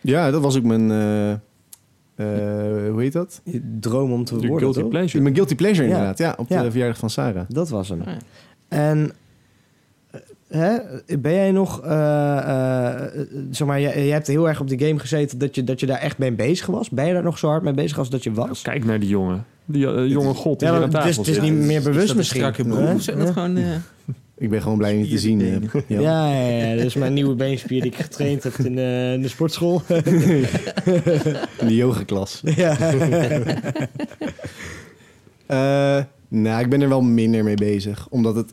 Ja, dat was ook mijn... eh, eh, hoe heet dat? Je droom om te Je worden, guilty toch? pleasure. Mijn guilty pleasure Ja. inderdaad. Ja, op de Ja. verjaardag van Sarah. Dat was hem. Ja. En eh, hè, ben jij nog, eh, eh, eh, zeg maar, jij, jij hebt heel erg op die game gezeten dat je, dat je daar echt mee bezig was. Ben je daar nog zo hard mee bezig als dat je was? Kijk naar die jongen. Die eh, jonge god die Ja, hier aan maar het is, niet meer Is bewust misschien. strakke broek of zijn dat Ja. gewoon... Ik ben gewoon blij om je te zien. Eh, ja. Ja, ja, ja, dat is mijn nieuwe beenspier die ik getraind heb in, eh, in de sportschool. In de yogaklas. ja. Eh, nou, ik ben er wel minder mee bezig. Omdat het,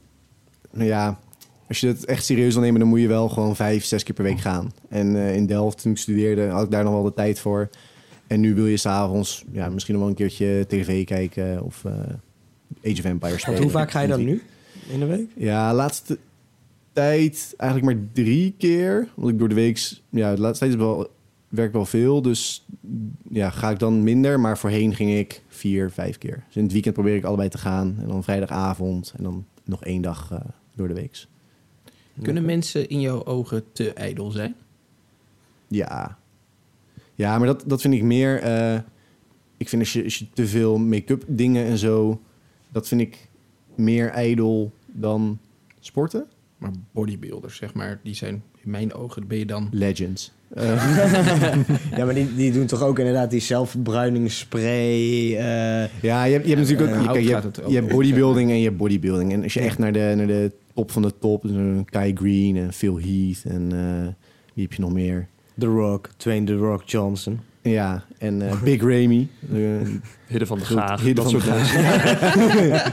nou ja, als je het echt serieus wil nemen, dan moet je wel gewoon vijf, zes keer per week gaan. En eh, in Delft, toen ik studeerde, had ik daar nog wel de tijd voor. En nu wil je s'avonds ja, misschien nog wel een keertje tv kijken of eh, Age of Empires spelen. Hoe vaak ga je dan nu in de week? Ja, laatste tijd eigenlijk maar drie keer. Want ik door de week, ja, de laatste tijd is wel, werk wel veel. Dus ja, ga ik dan minder. Maar voorheen ging ik vier, vijf keer. Dus in het weekend probeer ik allebei te gaan. En dan vrijdagavond en dan nog één dag eh, door de week. Kunnen mensen in jouw ogen te ijdel zijn? Ja. Ja, maar dat, dat vind ik meer... eh, ik vind als je, als je te veel make-up dingen en zo... Dat vind ik meer ijdel dan sporten. Maar bodybuilders, zeg maar, die zijn in mijn ogen, ben je dan... Legends. Eh, Ja, maar die, die doen toch ook inderdaad die zelfverbruiningsspray. eh Ja, je hebt, je hebt natuurlijk ook... eh, je, je, hebt, hebt bodybuilding en je hebt bodybuilding. En als je echt naar de, naar de top van de top... Dus een Kai Green en Phil Heath en eh, wie heb je nog meer? The Rock, Dwayne The Rock Johnson. Ja, en eh, Big Ramy. eh, Hidden van de Gaag. Hidden van de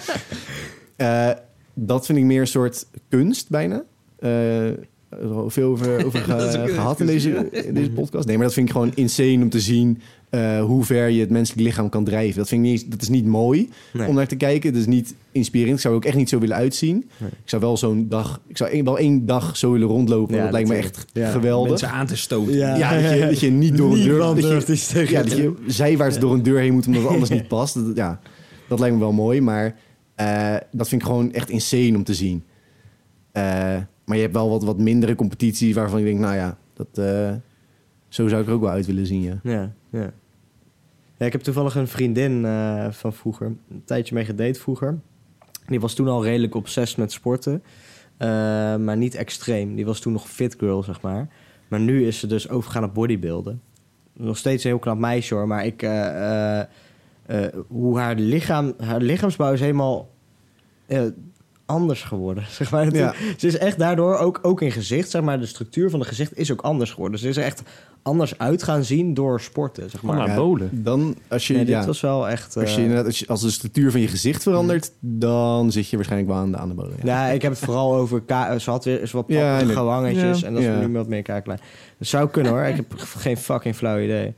eh, dat vind ik meer een soort kunst bijna. Eh, er is al veel over, over ge- gehad in deze, in deze podcast. Nee, maar dat vind ik gewoon insane om te zien... eh, hoe ver je het menselijk lichaam kan drijven. Dat, vind ik niet, dat is niet mooi Nee. om naar te kijken. Dat is niet inspirerend. Ik zou er ook echt niet zo willen uitzien. Nee. Ik zou wel zo'n dag... Ik zou één, wel één dag zo willen rondlopen. Ja, dat lijkt me echt Ja. geweldig. Mensen aan te stoten. Ja. Ja, dat je, dat je niet door een deur... Dat je, ja, dat je zijwaarts door een deur heen moet omdat het anders niet past. Dat, ja, dat lijkt me wel mooi. Maar Eh, dat vind ik gewoon echt insane om te zien. Eh, maar je hebt wel wat, wat mindere competitie waarvan ik denk, nou ja, dat, eh, zo zou ik er ook wel uit willen zien. Ja. Ja, ja. ja ik heb toevallig een vriendin van vroeger, een tijdje mee gedate vroeger. Die was toen al redelijk obsessief met sporten, maar niet extreem. Die was toen nog fit girl, zeg maar. Maar nu is ze dus overgegaan op bodybuilden. Nog steeds een heel knap meisje hoor, maar ik, hoe haar lichaam, haar lichaamsbouw is helemaal eh, anders geworden. Zeg maar. Ja. Ze is echt daardoor ook, ook in gezicht, zeg maar, de structuur van het gezicht is ook anders geworden. Ze is er echt anders uit gaan zien door sporten, zeg maar. Ja, bolen. Dan, als je, Nee, dit ja, was wel echt... als, je eh, inderdaad, als, je- als de structuur van je gezicht verandert, dan zit je waarschijnlijk wel aan de, bodem. Ja. Ja, ik heb het vooral over... Ze had weer zo wat Ja, Ja. en dat is Ja. nu wat meer kaaklijn. Dat zou kunnen hoor, ik heb geen fucking flauw idee.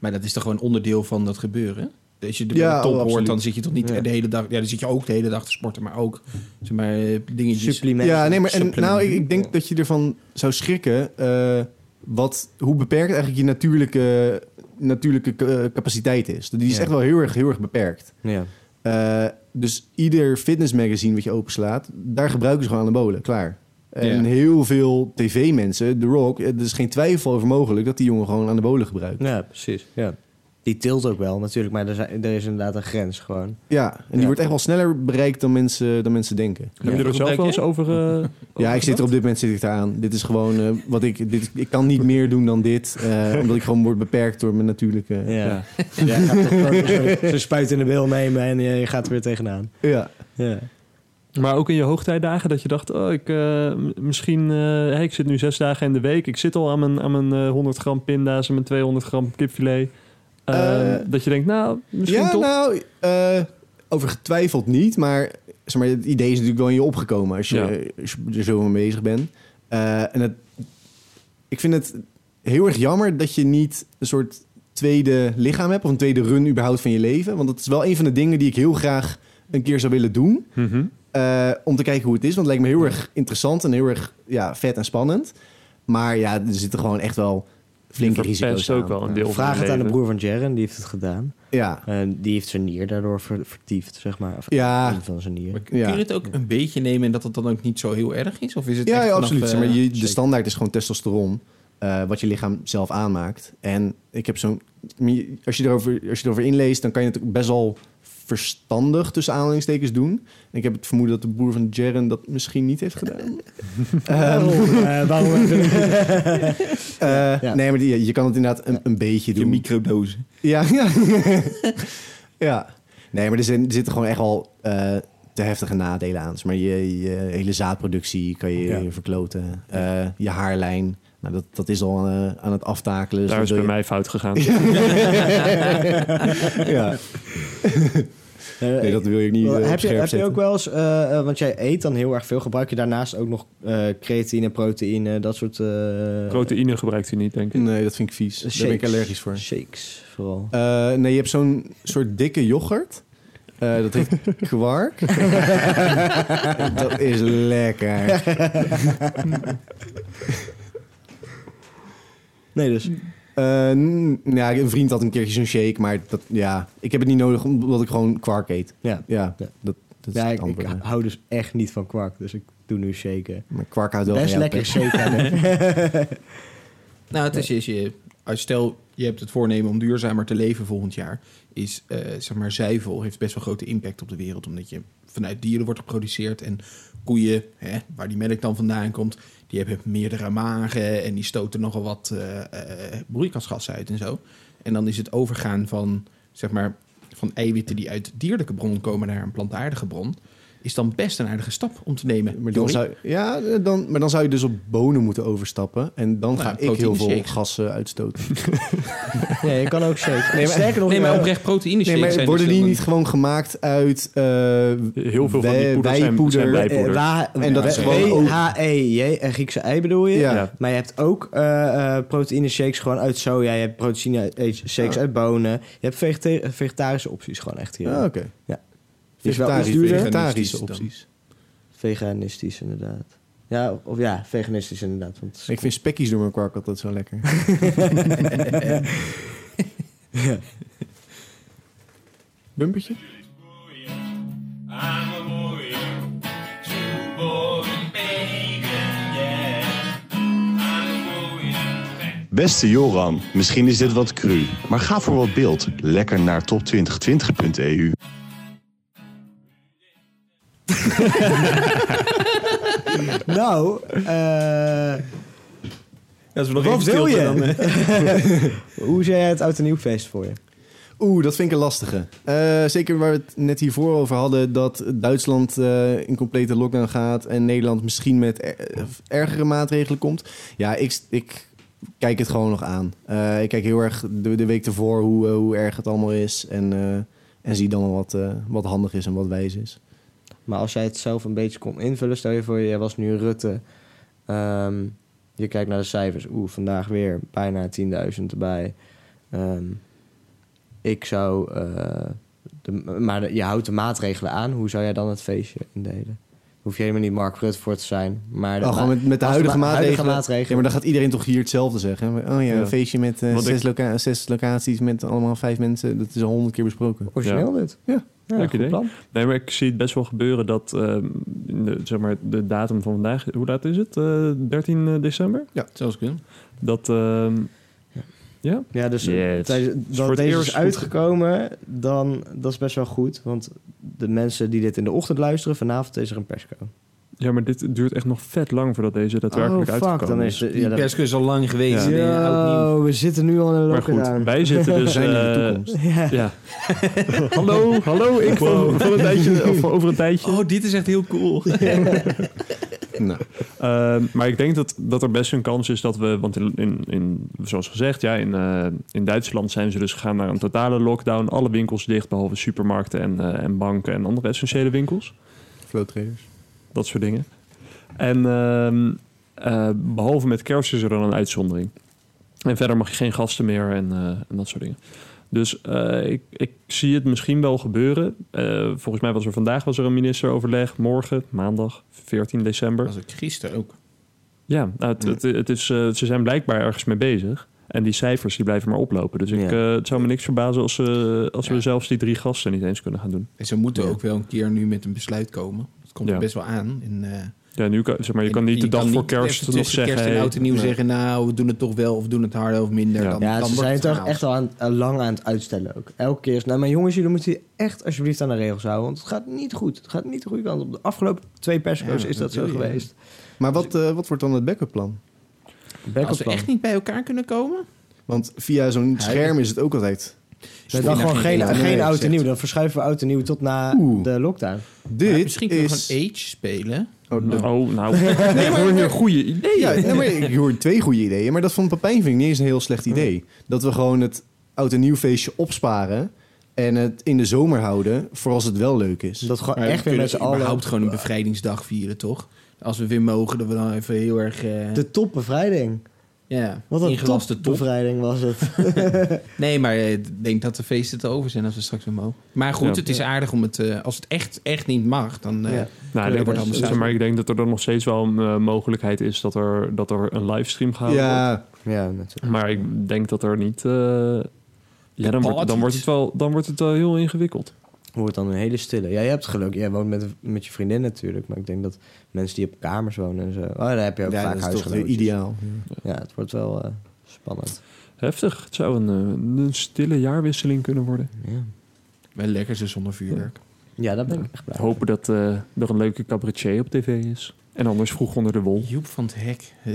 Maar dat is toch gewoon onderdeel van dat gebeuren? Als je de Ja, bij de top oh, hoort, dan zit je toch niet Ja. de hele dag... Ja, dan zit je ook de hele dag te sporten, maar ook zeg maar, eh, dingetjes... Supplementen. Ja, nee, maar en, nou, ik, ik denk dat je ervan zou schrikken. eh, wat, hoe beperkt eigenlijk je natuurlijke, natuurlijke eh, capaciteit is. Die is Ja. echt wel heel erg, heel erg beperkt. Ja. Eh, dus ieder fitnessmagazine wat je openslaat, daar gebruiken ze gewoon anabolen. Klaar. En Ja. heel veel tv-mensen, The Rock, eh, er is geen twijfel over mogelijk dat die jongen gewoon anabolen gebruikt. ja, precies. Ja. Die tilt ook wel natuurlijk, maar er, zijn, er is inderdaad een grens gewoon. Ja, en die Ja. wordt echt wel sneller bereikt dan mensen, dan mensen denken. Heb je er ook zelf wel eens over... eh, Ja, ik zit er op dit moment zit ik eraan. Dit is gewoon eh, wat ik. Dit, ik kan niet meer doen dan dit, eh, omdat ik gewoon word beperkt door mijn natuurlijke. Ja. Ja. ja. gaat zo- Zo'n spuit in de bil nemen en je, je gaat er weer tegenaan. Ja. Ja. Maar ook in je hoogtijdagen dat je dacht, oh, ik, eh, misschien, eh, hey, ik zit nu zes dagen in de week. Ik zit al aan mijn, aan mijn eh, 100 gram pinda's en mijn 200 gram kipfilet. Eh, Eh, dat je denkt, nou, misschien ja, toch. nou, eh, over getwijfeld niet, maar, zeg maar het idee is natuurlijk wel in je opgekomen als je, Ja. als je er zo mee bezig bent. Eh, en het, ik vind het heel erg jammer dat je niet een soort tweede lichaam hebt of een tweede run überhaupt van je leven. Want dat is wel een van de dingen die ik heel graag een keer zou willen doen. Mhm. Eh, om te kijken hoe het is. Want het lijkt me heel erg interessant en heel erg ja, vet en spannend. Maar ja, er zitten gewoon echt wel flinke risico's aan. ook wel een deel van Vraag het aan de broer van Jaren, die heeft het gedaan. Ja, En die heeft zijn nier daardoor ver- vertiefd, zeg maar. Of Ja. van zijn nier. Maar kun Ja. je het ook een beetje nemen en dat het dan ook niet zo heel erg is? Of is het ja, echt ja vanaf, absoluut. eh, maar je, de standaard is gewoon testosteron. eh, wat je lichaam zelf aanmaakt. En ik heb zo'n... Als je, erover, als je erover inleest, dan kan je het ook best wel verstandig tussen aanhalingstekens doen. En ik heb het vermoeden dat de broer van Jaren dat misschien niet heeft gedaan. Ehm, Eh, waarom? eh, Ja. Nee, maar die, je kan het inderdaad een, een beetje Je doen. microdozen. Ja, ja. ja. Nee, maar er, zijn, er zitten gewoon echt wel eh, te heftige nadelen aan. Zeg maar je, je hele zaadproductie kan je Ja. verkloten. Eh, je haarlijn, nou, dat, dat is al aan het aftakelen. Dus Daar dat is bij je- mij fout gegaan. ja. Nee, dat wil je niet eh, heb, je, heb je ook wel eens, eh, eh, want jij eet dan heel erg veel, gebruik je daarnaast ook nog eh, creatine, proteïne, dat soort eh, Proteïne gebruikt hij niet, denk ik. Nee, dat vind ik vies. Daar ben ik allergisch voor. Shakes vooral. Eh, nee, je hebt zo'n soort dikke yoghurt. Eh, dat heet kwark. dat is lekker. Nee, dus. Eh, ja, een vriend had een keertje zo'n shake, maar dat, ja, ik heb het niet nodig omdat ik gewoon kwark eet. Ja. Ja, Ja. dat, dat Ja, ik, hou dus echt niet van kwark, dus ik doe nu shaken. Maar kwark houdt wel Best lekker Pep. shake hebben. Nou, het is, is je, als stel je hebt het voornemen om duurzamer te leven volgend jaar, is eh, zeg maar zuivel heeft best wel grote impact op de wereld, omdat je vanuit dieren wordt geproduceerd en koeien, hè, waar die melk dan vandaan komt, die hebben meerdere magen en die stoten nogal wat eh, eh, broeikasgassen uit en zo. En dan is het overgaan van zeg maar van eiwitten die uit dierlijke bron komen naar een plantaardige bron, is dan best een aardige stap om te nemen. Maar dan, zou, ja, eh, dan, maar dan zou je dus op bonen moeten overstappen. En dan Nou, ga ik heel veel gassen uitstoten. ja, je kan ook shake. Nee, maar- Sterker nog, Nee, maar eh, oprecht proteïne Nee, maar zijn worden die niet gewoon gemaakt uit... eh, Heel veel van die poeders zijn, eh, En dat is gewoon en Griekse ei bedoel je? Ja. Ja. Maar je hebt ook eh, eh, proteïne shakes gewoon uit soja. Je hebt proteïne shakes Ah. uit bonen. Je hebt vegeta- vegetarische opties gewoon echt hier. Ah, Oké. Ja. Vegetarische, vegetarische opties. Veganistisch, inderdaad. Ja, of ja, veganistisch inderdaad. Want Ik vind spekkies door mijn kwark altijd zo lekker. ja. Bumpertje? Beste Joram, misschien is dit wat cru, maar ga voor wat beeld. Lekker naar top2020.eu. Nou, eh, Als we nog Wat even wil je? dan, hoe zie jij het oud en nieuw feest voor je? Oeh, dat vind ik een lastige. Eh, zeker waar we het net hiervoor over hadden... dat Duitsland eh, in complete lockdown gaat... en Nederland misschien met er- ergere maatregelen komt. Ja, ik, ik kijk het gewoon nog aan. Eh, ik kijk heel erg de, de week ervoor hoe, hoe erg het allemaal is... en, eh, en zie dan wat, eh, wat handig is en wat wijs is. Maar als jij het zelf een beetje kon invullen, stel je voor, jij was nu Rutte. Ehm, je kijkt naar de cijfers. Oeh, vandaag weer bijna 10.000 erbij. Ehm, ik zou... eh, maar je houdt de maatregelen aan. Hoe zou jij dan het feestje indelen? Hoef je helemaal niet Mark Rutte voor te zijn. Maar Oh, gewoon met, met de huidige, ma- maatregelen. maatregelen. Ja, maar dan gaat iedereen toch hier hetzelfde zeggen. Oh ja, Ja. een feestje met eh, zes, ik- loca- zes locaties met allemaal vijf mensen. Dat is al honderd keer besproken. Origineel dit. Ja. Leuk idee. plan. Nee, maar ik zie het best wel gebeuren dat ehm, de, zeg maar, de datum van vandaag, hoe laat is het? Eh 13 december? Ja, zelfs kunnen. Dat, ehm, ja? Ja, dus Yes. tijdens- Dus dat voor het deze eerst is uitgekomen, dan dat is best wel goed. Want de mensen die dit in de ochtend luisteren, vanavond is er een persco. Ja, maar dit duurt echt nog vet lang voordat deze daadwerkelijk oh, fuck, uitgekomen dan is. de, Die ja, persco is al lang geweest. Ja. Yo, we zitten nu al in een Maar goed, wij zitten dus... In de eh, toekomst. Ja. ja. hallo, hallo, ik van, van een tijdje, of over een tijdje. Oh, dit is echt heel cool. Nou, Ehm, maar ik denk dat, dat er best een kans is dat we... Want in, in, in, zoals gezegd, ja, in, eh, in Duitsland zijn ze dus gegaan naar een totale lockdown. Alle winkels dicht, behalve supermarkten en, eh, en banken en andere essentiële winkels. flow traders. Dat soort dingen. En ehm, eh, behalve met kerst is er dan een uitzondering. En verder mag je geen gasten meer en, eh, en dat soort dingen. Dus eh, ik, ik zie het misschien wel gebeuren. Eh, volgens mij was er vandaag was er een ministeroverleg. Morgen, maandag, 14 december. Dat was ik gisteren ook. Ja, nou, het, het, het is, eh, ze zijn blijkbaar ergens mee bezig. En die cijfers die blijven maar oplopen. Dus ik, Ja. eh, het zou me niks verbazen als, ze als Ja. we zelfs die drie gasten niet eens kunnen gaan doen. En ze moeten Ja. ook wel een keer nu met een besluit komen. Dat komt Ja. er best wel aan. Eh, Ja, nu kan, zeg maar, je kan niet de dag voor niet kerst nog zeggen... kerst en oud en nieuw nee. zeggen... nou, we doen het toch wel of doen het harder of minder. Ja. Dan, Ja, dan ze wordt zijn het toch echt al aan, al lang aan het uitstellen ook. Elke keer is, nou, maar jongens, jullie moeten je echt alsjeblieft aan de regels houden. Want het gaat niet goed. Het gaat niet de goede kant op. De afgelopen twee persco's Ja, is dat dat zo geweest. Maar wat, eh, wat wordt dan het backup plan? Als we echt niet bij elkaar kunnen komen... Want via zo'n scherm is het ook altijd... Nee, dan gewoon geen, geen oud en nieuw. Dan verschuiven we oud en nieuw tot na Oeh. de lockdown. Dit misschien kunnen we gewoon Age spelen. Oh, dat- Oh, nou, nee, maar een goede idee. Ja, nee, maar ik hoor twee goede ideeën. Maar dat van Papijn vind ik niet eens een heel slecht idee. Dat we gewoon het oud en nieuw feestje opsparen... en het in de zomer houden voor als het wel leuk is. Dat gewoon echt we weer met z'n allen... überhaupt gewoon een bevrijdingsdag vieren, toch? Als we weer mogen, dat we dan even heel erg... eh, De topbevrijding. Ja, Wat een ingelaste top. topbevrijding was het. Nee, maar eh, ik denk dat de feesten te over zijn als we straks weer mogen. Maar goed, Ja. het is aardig om het... eh, als het echt, echt niet mag, dan... eh, Ja. Nou, wordt anders. maar ik denk dat er dan nog steeds wel een mogelijkheid is dat er, dat er een livestream wordt. ja, Ja, natuurlijk. Maar ik denk dat er niet... eh, ja, dan, wordt, dan, wordt het wel, dan wordt het wel heel ingewikkeld. Wordt dan een hele stille. Ja, je hebt geluk. Jij woont met, met je vriendin natuurlijk. Maar ik denk dat mensen die op kamers wonen en zo... Oh, daar heb je ook ja vaak dat is toch huisgenootjes. ideaal. Ja, het wordt wel eh, spannend. Heftig. Het zou een, eh, een stille jaarwisseling kunnen worden. Ja. Wel lekker ze zonder vuurwerk. ja, daar ben ik echt blij. Hopen dat eh, er een leuke cabaretier op tv is. En anders vroeg onder de wol. Joep van het Hek. eh,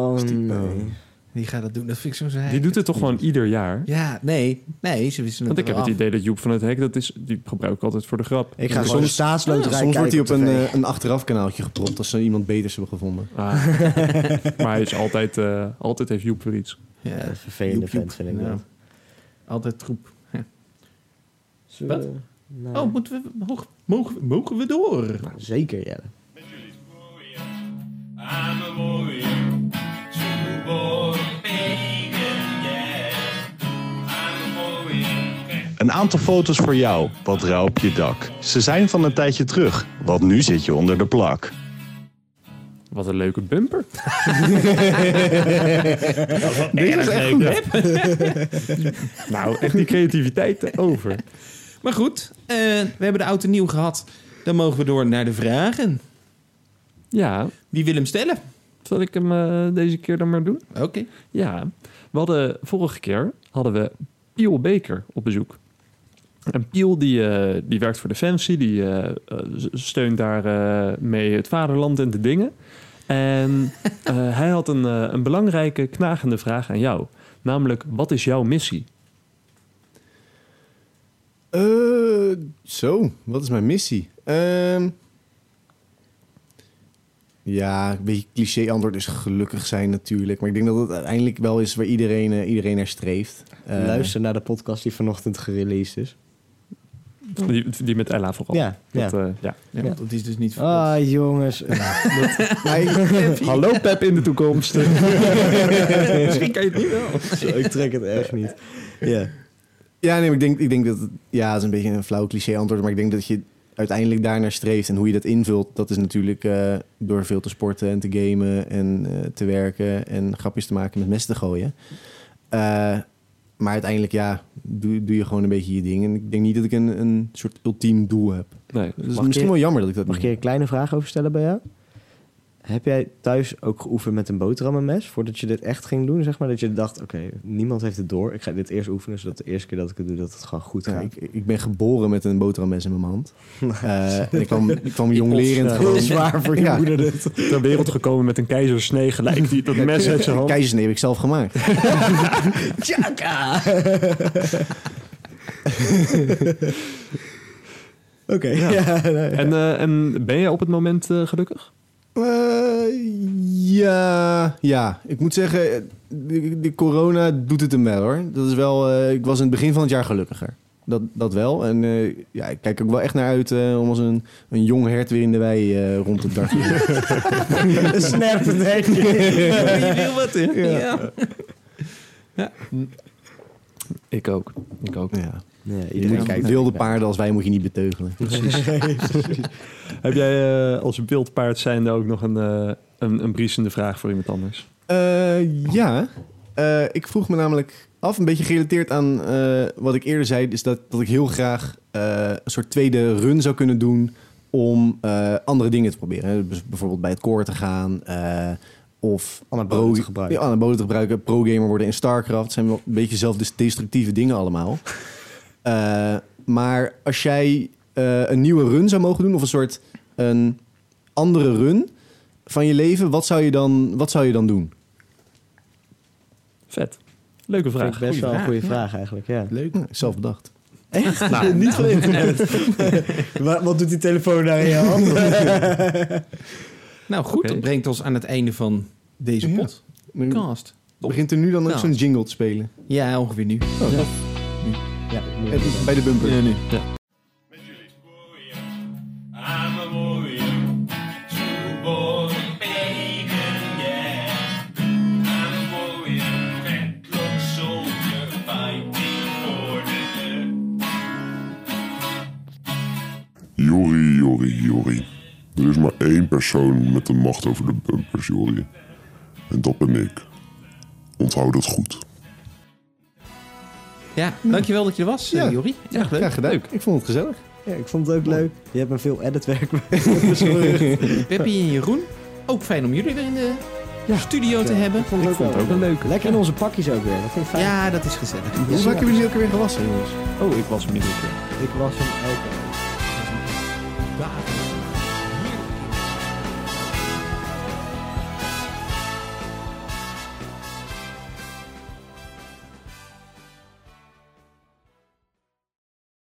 Oh, nee. Die gaat dat doen. Dat vind ik zo saai. Die doet het toch gewoon ieder jaar? Ja, nee. Nee, ze wisten het Want ik heb het idee dat Joep van het Hek, dat is, die gebruik ik altijd voor de grap. Ik ga Soms- een staatsloterij Soms wordt hij op een, eh, een achteraf kanaaltje gepropt als ze iemand beters hebben gevonden. Ah. maar hij is altijd, eh, altijd heeft Joep weer iets. Ja, Ja, een vervelende Joep, vent vind ik Ja. dat. Altijd troep. Wat? Nee. Oh, moeten we, mogen, mogen, we- mogen we door? Nou, zeker, ja. I'm a warrior, true Een aantal foto's voor jou. Wat rauw op je dak. Ze zijn van een tijdje terug, want nu zit je onder de plak. Wat een leuke bumper. Dit is echt goed. nou, echt die creativiteit over. Maar goed, eh, we hebben de oud en nieuw gehad. Dan mogen we door naar de vragen. Ja, Wie wil hem stellen? zal ik hem eh, deze keer dan maar doen? Oké. Ja, We hadden vorige keer hadden we Piel Baker op bezoek. En Piel die, eh, die werkt voor Defensie, die eh, eh, steunt daar eh, mee het vaderland en de dingen. En eh, hij had een, een belangrijke, knagende vraag aan jou. Namelijk, wat is jouw missie? Eh, zo, wat is mijn missie? Ehm, ja, een beetje cliché antwoord is gelukkig zijn natuurlijk. Maar ik denk dat het uiteindelijk wel is waar iedereen, eh, iedereen naar streeft. Luister naar de podcast die vanochtend gereleased is. Die, die met Ella vooral. Ja, Dat, ja. eh, ja. Ja, Ja. Dat is dus niet Ah, jongens. Hallo Pep in de toekomst. Misschien kan je het nu wel. Zo, ik trek het echt niet. Ja. Ja, nee, maar ik denk, ik denk dat het, ja, het is een beetje een flauw cliché antwoord, maar ik denk dat je uiteindelijk daarnaar streeft en hoe je dat invult, dat is natuurlijk eh, door veel te sporten en te gamen en eh, te werken en grapjes te maken met mes te gooien. Eh, maar uiteindelijk, ja, doe, doe je gewoon een beetje je ding. En ik denk niet dat ik een, een soort ultiem doel heb. Nee. Dus het is misschien je- wel jammer dat ik dat Mag ik je een kleine vraag over stellen bij jou? Heb jij thuis ook geoefend met een boterhammenmes voordat je dit echt ging doen? Zeg maar dat je dacht, oké, niemand heeft het door. Ik ga dit eerst oefenen, zodat de eerste keer dat ik het doe, dat het gewoon goed Ja, gaat. ik, ik ben geboren met een boterhammes in mijn hand. Eh, en ik kwam, ik kwam jonglerend Ja, gewoon... Heel zwaar voor je Ja. moeder dit. Ter wereld gekomen met een keizersnee gelijk. Die, dat mes uit zijn hand. Keizersnee heb ik zelf gemaakt. Tjaka! Oké, ja. En, eh, en ben je op het moment eh, gelukkig? Ja, ja, ik moet zeggen, de, de corona doet het hem wel hoor. Dat is wel, eh, ik was in het begin van het jaar gelukkiger. Dat, dat wel. En eh, ja, ik kijk ook wel echt naar uit eh, om als een, een jong hert weer in de wei eh, rond te dartelen. Snap het hekje. Je wil wat, hè? Ja. Ik ook. Ik ook. ja. Ja, iedereen wilde paarden als wij moet je niet beteugelen. Heb jij eh, als wildpaard zijnde ook nog een, eh een, een briesende vraag voor iemand anders? Eh, ja, Eh, ik vroeg me namelijk af, een beetje gerelateerd aan eh, wat ik eerder zei, is dat, dat ik heel graag eh, een soort tweede run zou kunnen doen om eh, andere dingen te proberen. Dus bijvoorbeeld bij het koor te gaan eh, of Anabolen te gebruiken. Ja, anabolen te gebruiken, pro-gamer worden in StarCraft. Zijn wel een beetje zelfdestructieve dingen allemaal. Eh, maar als jij eh, een nieuwe run zou mogen doen of een soort een andere run van je leven, wat zou je dan, wat zou je dan doen? Vet. Leuke Vind ik vraag. best Goeie wel een goede vraag eigenlijk, ja. Leuk. Ja, zelf bedacht. Echt? Nou, niet van internet. wat, wat doet die telefoon daar in je hand? Nou goed, dat brengt ons aan het einde van deze Ja. podcast. Begint er nu dan ook Nou. zo'n jingle te spelen? Ja, ongeveer nu. ja, Eh, Bij de bumper. Ja, nu. Ja. Jori, Jori, Jori. Er is maar één persoon met de macht over de bumpers, Jori. En dat ben ik. Onthoud dat goed. Ja, dankjewel dat je er was, Ja. ja. Jori. Ja, leuk. Graag gedaan. Leuk. Ik vond het gezellig. Ja, ik vond het ook leuk. Je hebt me veel editwerk bezorgd. Peppy en Jeroen. Ook fijn om jullie weer in de studio te Ja, hebben. Ik vond het Ik vond het ook wel een leuke. Lekker in onze pakjes ook weer. Dat vind ik fijn. Ja, dat is gezellig. Hoe vaak hebben jullie elke weer gewassen, jongens? Oh, ik was hem iedere keer. Ik was hem elke